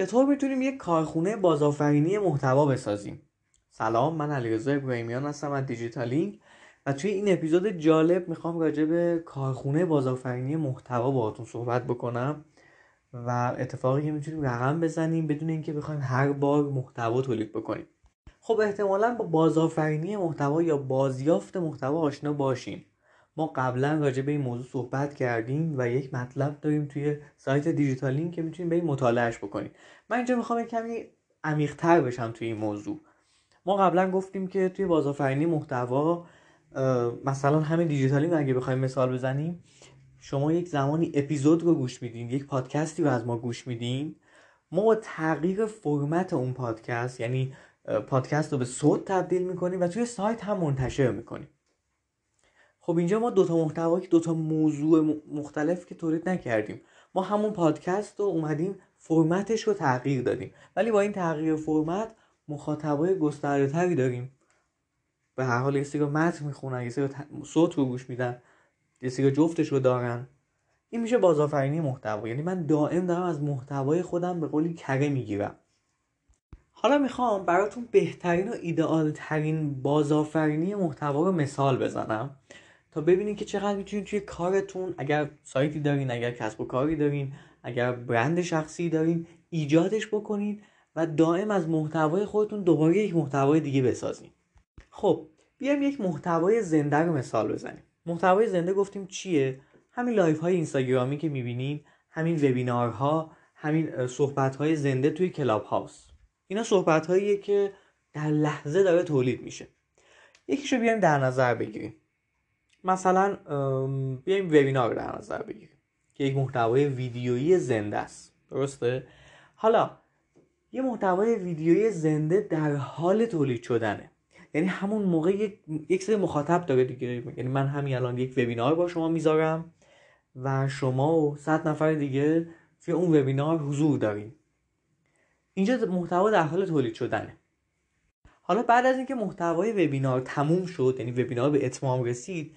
چطور می‌تونیم یک کارخونه بازآفرینی محتوا بسازیم؟ سلام من علیرضا ابراهیمیان هستم از دیجیتالینگ و توی این اپیزود جالب می‌خوام راجع به کارخونه بازآفرینی محتوا باهاتون صحبت بکنم و اتفاقی که می‌تونیم رقم بزنیم بدون اینکه بخوایم هر بار محتوا تولید بکنیم. خب احتمالا با بازآفرینی محتوا یا بازیافت محتوا آشنا باشین. ما قبلا راجع به این موضوع صحبت کردیم و یک مطلب داریم توی سایت دیجیتالین که می‌تونیم به این مطالعهش بکنیم. من اینجا می‌خوام کمی عمیقتر بشم توی این موضوع. ما قبلا گفتیم که توی بازآفرینی محتوا مثلا همین دیجیتالین اگه بخوایم مثال بزنیم شما یک زمانی اپیزود رو گوش میدین یک پادکستی رو از ما گوش میدین ما با تغییر فرمت اون پادکست یعنی پادکست رو به صوت تبدیل می‌کنیم و توی سایت هم منتشر می‌کنیم. خب اینجا ما دوتا محتوا دوتا موضوع مختلف که تولید نکردیم. ما همون پادکست رو اومدیم فرمتش رو تغییر دادیم. ولی با این تغییر فرمت مخاطبای گسترده تری داریم. به هر حال یه متن می‌خونن یه سری صوت رو گوش میدن یه سری جفتش رو دارن. این میشه بازآفرینی محتوا. یعنی من دائم دارم از محتوای خودم به قولی کره می‌گیرم. حالا می‌خوام براتون بهترین و ایدئال ترین بازآفرینی محتوا رو مثال بزنم. تا ببینید که چقدر می‌تونید توی کارتون اگر سایتی دارین اگر کسب و کاری دارین اگر برند شخصی دارین ایجادش بکنین و دائم از محتوای خودتون دوباره یک محتوای دیگه بسازین. خب بیایم یک محتوای زنده رو مثال بزنیم. محتوای زنده گفتیم چیه؟ همین live های اینستاگرامی که می‌بینین همین وبینارها همین صحبت های زنده توی Clubhouse اینا صحبت هاییه که در لحظه داره تولید میشه. یکیشو بیایم در نظر بگیریم. مثلا بیایم وبینار در نظر بگیریم که یک محتوای ویدیویی زنده است. درسته؟ حالا یه محتوای ویدیویی زنده در حال تولید شدنه. یعنی همون موقع یک, یک سری مخاطب داره دیگه. یعنی من همین الان یک وبینار با شما می‌ذارم و شما و صد نفر دیگه توی اون وبینار حضور دارین. اینجا محتوا در حال تولید شدنه. حالا بعد از اینکه محتوای وبینار تموم شد یعنی وبینار به اتمام رسید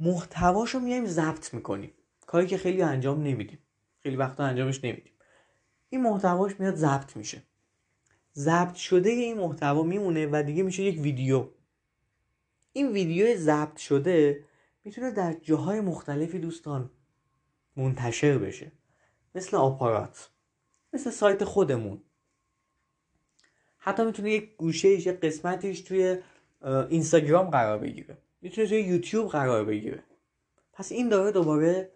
محتواشو میایم ضبط می‌کنیم. کاری که خیلی انجام نمیدیم. خیلی وقتا انجامش نمیدیم. این محتواش میاد ضبط میشه. ضبط شده این محتوا میمونه و دیگه میشه یک ویدیو. این ویدیو ضبط شده می‌تونه در جاهای مختلفی دوستان منتشر بشه. مثل آپارات. مثل سایت خودمون. حتی می‌تونه یک گوشه یک قسمتیش توی اینستاگرام قرار بگیره. می‌تونه توی یوتیوب قرار بگیره. پس این داره دوباره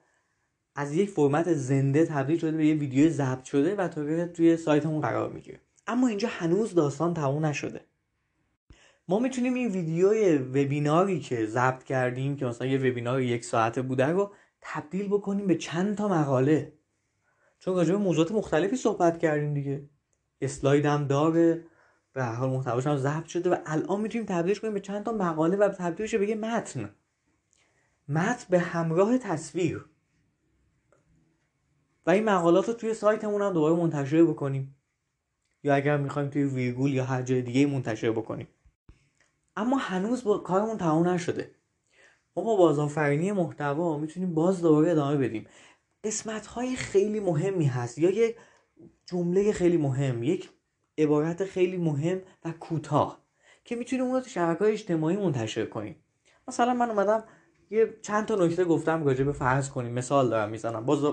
از یک فرمت زنده تبدیل شده به یه ویدیو ضبط شده و تا توی سایتمون قرار می‌گیره. اما اینجا هنوز داستان تموم نشده. ما می‌تونیم این ویدیوی وبیناری که ضبط کردیم که مثلا یه وبینار یک ساعته بوده رو تبدیل بکنیم به چند تا مقاله. چون راجع به موضوعات مختلفی صحبت کردیم دیگه. اسلاید هم داره. به هر حال محتواش هم ضبط شده و الان می‌تونیم تبدیلش کنیم به چند تا مقاله و تبدیلش به یه متن. متن به همراه تصویر. و این مقالات رو توی سایتمون هم دوباره منتشر بکنیم. یا اگر می‌خوایم توی ویرگول یا هر جای دیگه منتشر بکنیم. اما هنوز با کارمون تمام نشده. ما با بازآفرینی محتوا می‌تونیم باز دوباره ادامه بدیم. قسمت های خیلی مهمی هست. یا یک جمله خیلی مهم. یک عبارت خیلی مهم و کوتاه که می‌تونیم اون رو تو شبکه اجتماعی منتشر کنیم. مثلا من اومدم یه چند تا نکته گفتم راجع به فرض کنیم. مثال دارم می‌زنم. باز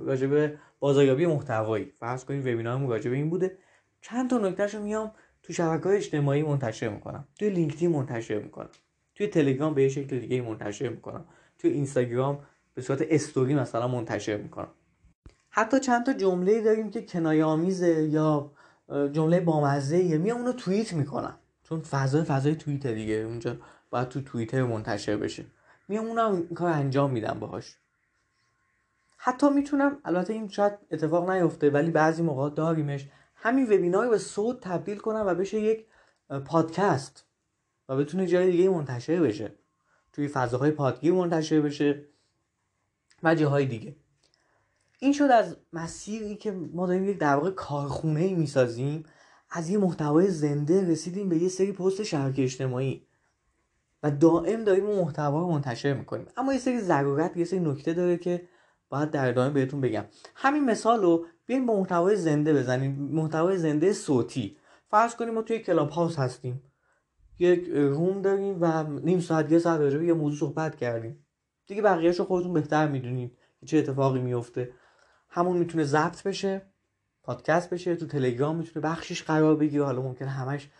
راجع به بازاریابی محتوایی. فرض کنیم وبینارمون راجع به این بوده. چند تا نکتهشو میام تو شبکه های اجتماعی منتشر می‌کنم. توی لینکدین منتشر می‌کنم. توی تلگرام به یه شکل دیگه منتشر می‌کنم. توی اینستاگرام به صورت استوری مثلا منتشر می‌کنم. حتی چند تا جمله داریم که کنایه آمیزه یا جمله بامزه میام اونو توییت می‌کنم. چون فضای فضای توییت دیگه. اونجا باید تو توییتر منتشر بشه. میام اونم کار انجام میدم باهاش. حتی می‌تونم البته این شاید اتفاق نیفته ولی بعضی موقع داریمش. همین وبینار به صوت تبدیل کنم و بشه یک پادکست. و بتونه جای دیگه منتشر بشه. توی فضاهای پادگیر منتشر بشه. و جاهای دیگه. این شد از مسیری که ما داریم یک در واقع کارخونه ای می‌سازیم از یه محتوای زنده رسیدیم به یه سری پست شبکه اجتماعی. و دائم داریم اون محتوا رو منتشر می‌کنیم. اما یه سری ضرورت یه سری نکته داره که باید در ادامه بهتون بگم. همین مثال رو بیاین با محتوای زنده بزنیم. محتوای زنده صوتی. فرض کنیم ما توی کلاب هاوس هستیم. یک روم داریم و نیم ساعت یه ساعت راجع یه موضوع صحبت کردیم. دیگه بقیهش رو خودتون بهتر می‌دونید چه اتفاقی میفته همون می‌تونه ضبط بشه پادکست بشه تو تلگرام می‌تونه بخشش قرار بگیره حالا ممکن همش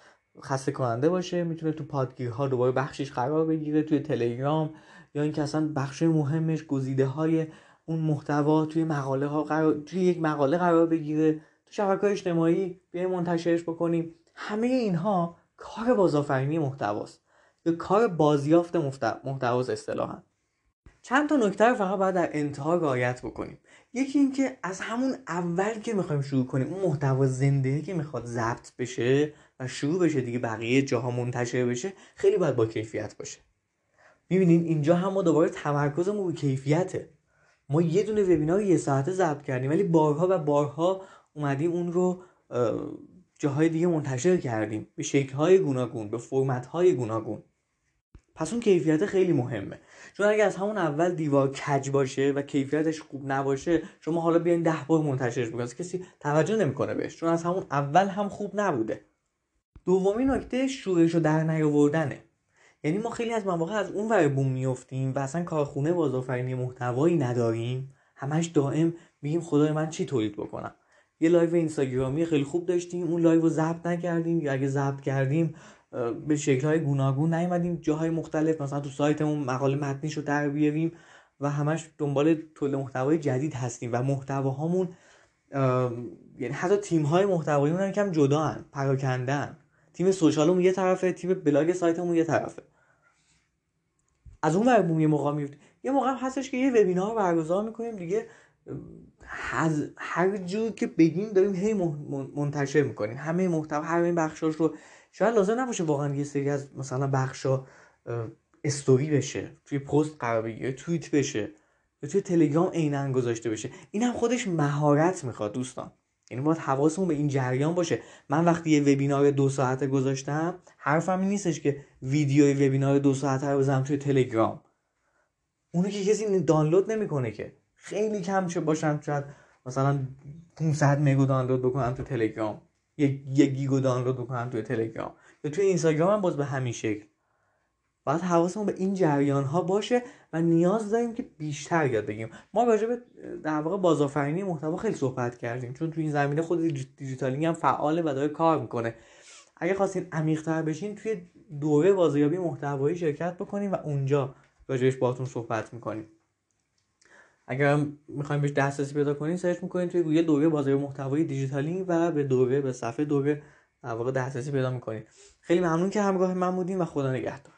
خسته کننده باشه می‌تونه تو پادگیرها دوباره بخشش قرار بگیره توی تلگرام یا اینکه اصلا بخش مهمش گزیده های اون محتوا توی مقاله ها قرار توی یک مقاله قرار بگیره تو شبکه اجتماعی بیایم منتشرش بکنیم. همه اینها کار بازآفرینی محتواست. یا کار بازیافت محتواست اصطلاحا. چند تا نکته رو فقط باید در انتها رعایت بکنیم. یکی اینکه از همون اول که می‌خوایم شروع کنیم اون محتوا زنده که می‌خواد ضبط بشه و شروع بشه دیگه بقیه جاها منتشر بشه خیلی باید با کیفیت باشه. می‌بینین اینجا هم ما دوباره تمرکزمون رو کیفیته. ما یه دونه وبینار یه ساعته ضبط کردیم ولی بارها و بارها اومدیم اون رو جاهای دیگه منتشر کردیم. به شکل‌های گوناگون به فرمت‌های گوناگون. پس اون کیفیت خیلی مهمه. چون اگه از همون اول دیوار کج باشه و کیفیتش خوب نباشه شما حالا بیاین ده بار منتشرش بکنید. کسی توجه نمی‌کنه بهش چون از همون اول هم خوب نبوده. دومین نکته شورش رو در نیاوردنه. یعنی ما خیلی از مواقع از اون ور بوم میفتیم و اصلا کارخونه بازآفرینی محتوایی نداریم. همش دائم میگیم خدای من چی تولید بکنم؟ یه live اینستاگرامی خیلی خوب داشتیم اون live رو ضبط نکردیم. یا اگه ضبط کردیم به شکل های گوناگون نیومدیم. جاهای مختلف مثلا تو سایتمون مقاله متنیش رو در بیاریم و همش دنبال تولید محتوای جدید هستیم و محتواهامون یعنی حتی تیم های محتوایی هم کم جدا هن پراکنده هن. تیم social مون یه طرفه تیم بلاگ سایتمون یه طرفه. از اون ور یه موقع میفته یه موقع هستش که یه وبینار برگزار می‌کنیم. دیگه هر جور که بگیم داریم هی منتشر می‌کنیم. همه محتوا همه بخشاش رو شاید لازم نباشه واقعا یه سری از مثلا بخشا استوری بشه توی پست قرار بگیره توییت بشه یا توی تلگرام عینا گذاشته بشه. این هم خودش مهارت می‌خواد دوستان. یعنی باید حواسمون به این جریان باشه. من وقتی یه وبینار دو ساعته گذاشتم حرفم این نیستش که ویدیوی وبینار دو ساعته رو بزنم توی تلگرام. اونو که کسی دانلود نمی‌کنه که. خیلی کم چه باشن شاید مثلا 500 مگا دانلود بکنم تو تلگرام. یک یک گیگو دانلود بکنم توی تلگرام. یا توی اینستاگرام هم باز به همین شکل. باید حواسمون به این جریان ها باشه و نیاز داریم که بیشتر یاد بگیریم. ما راجع به در واقع بازآفرینی محتوا خیلی صحبت کردیم. چون توی این زمینه خود دیجیتالینگ هم فعاله و داره کار می‌کنه. اگه خواستین عمیق‌تر بشین توی دوره بازاریابی محتوایی شرکت بکنیم و اونجا راجعش باهاتون صحبت می‌کنیم. اگر می‌خوایم بهش دسترسی پیدا کنین سرچ می‌کنین توی گوگل دوره بازار محتوای دیجیتالی و به دوره به صفحه دوره در دسترسی پیدا می‌کنین خیلی ممنون که همراه من بودین و خدا نگهدار.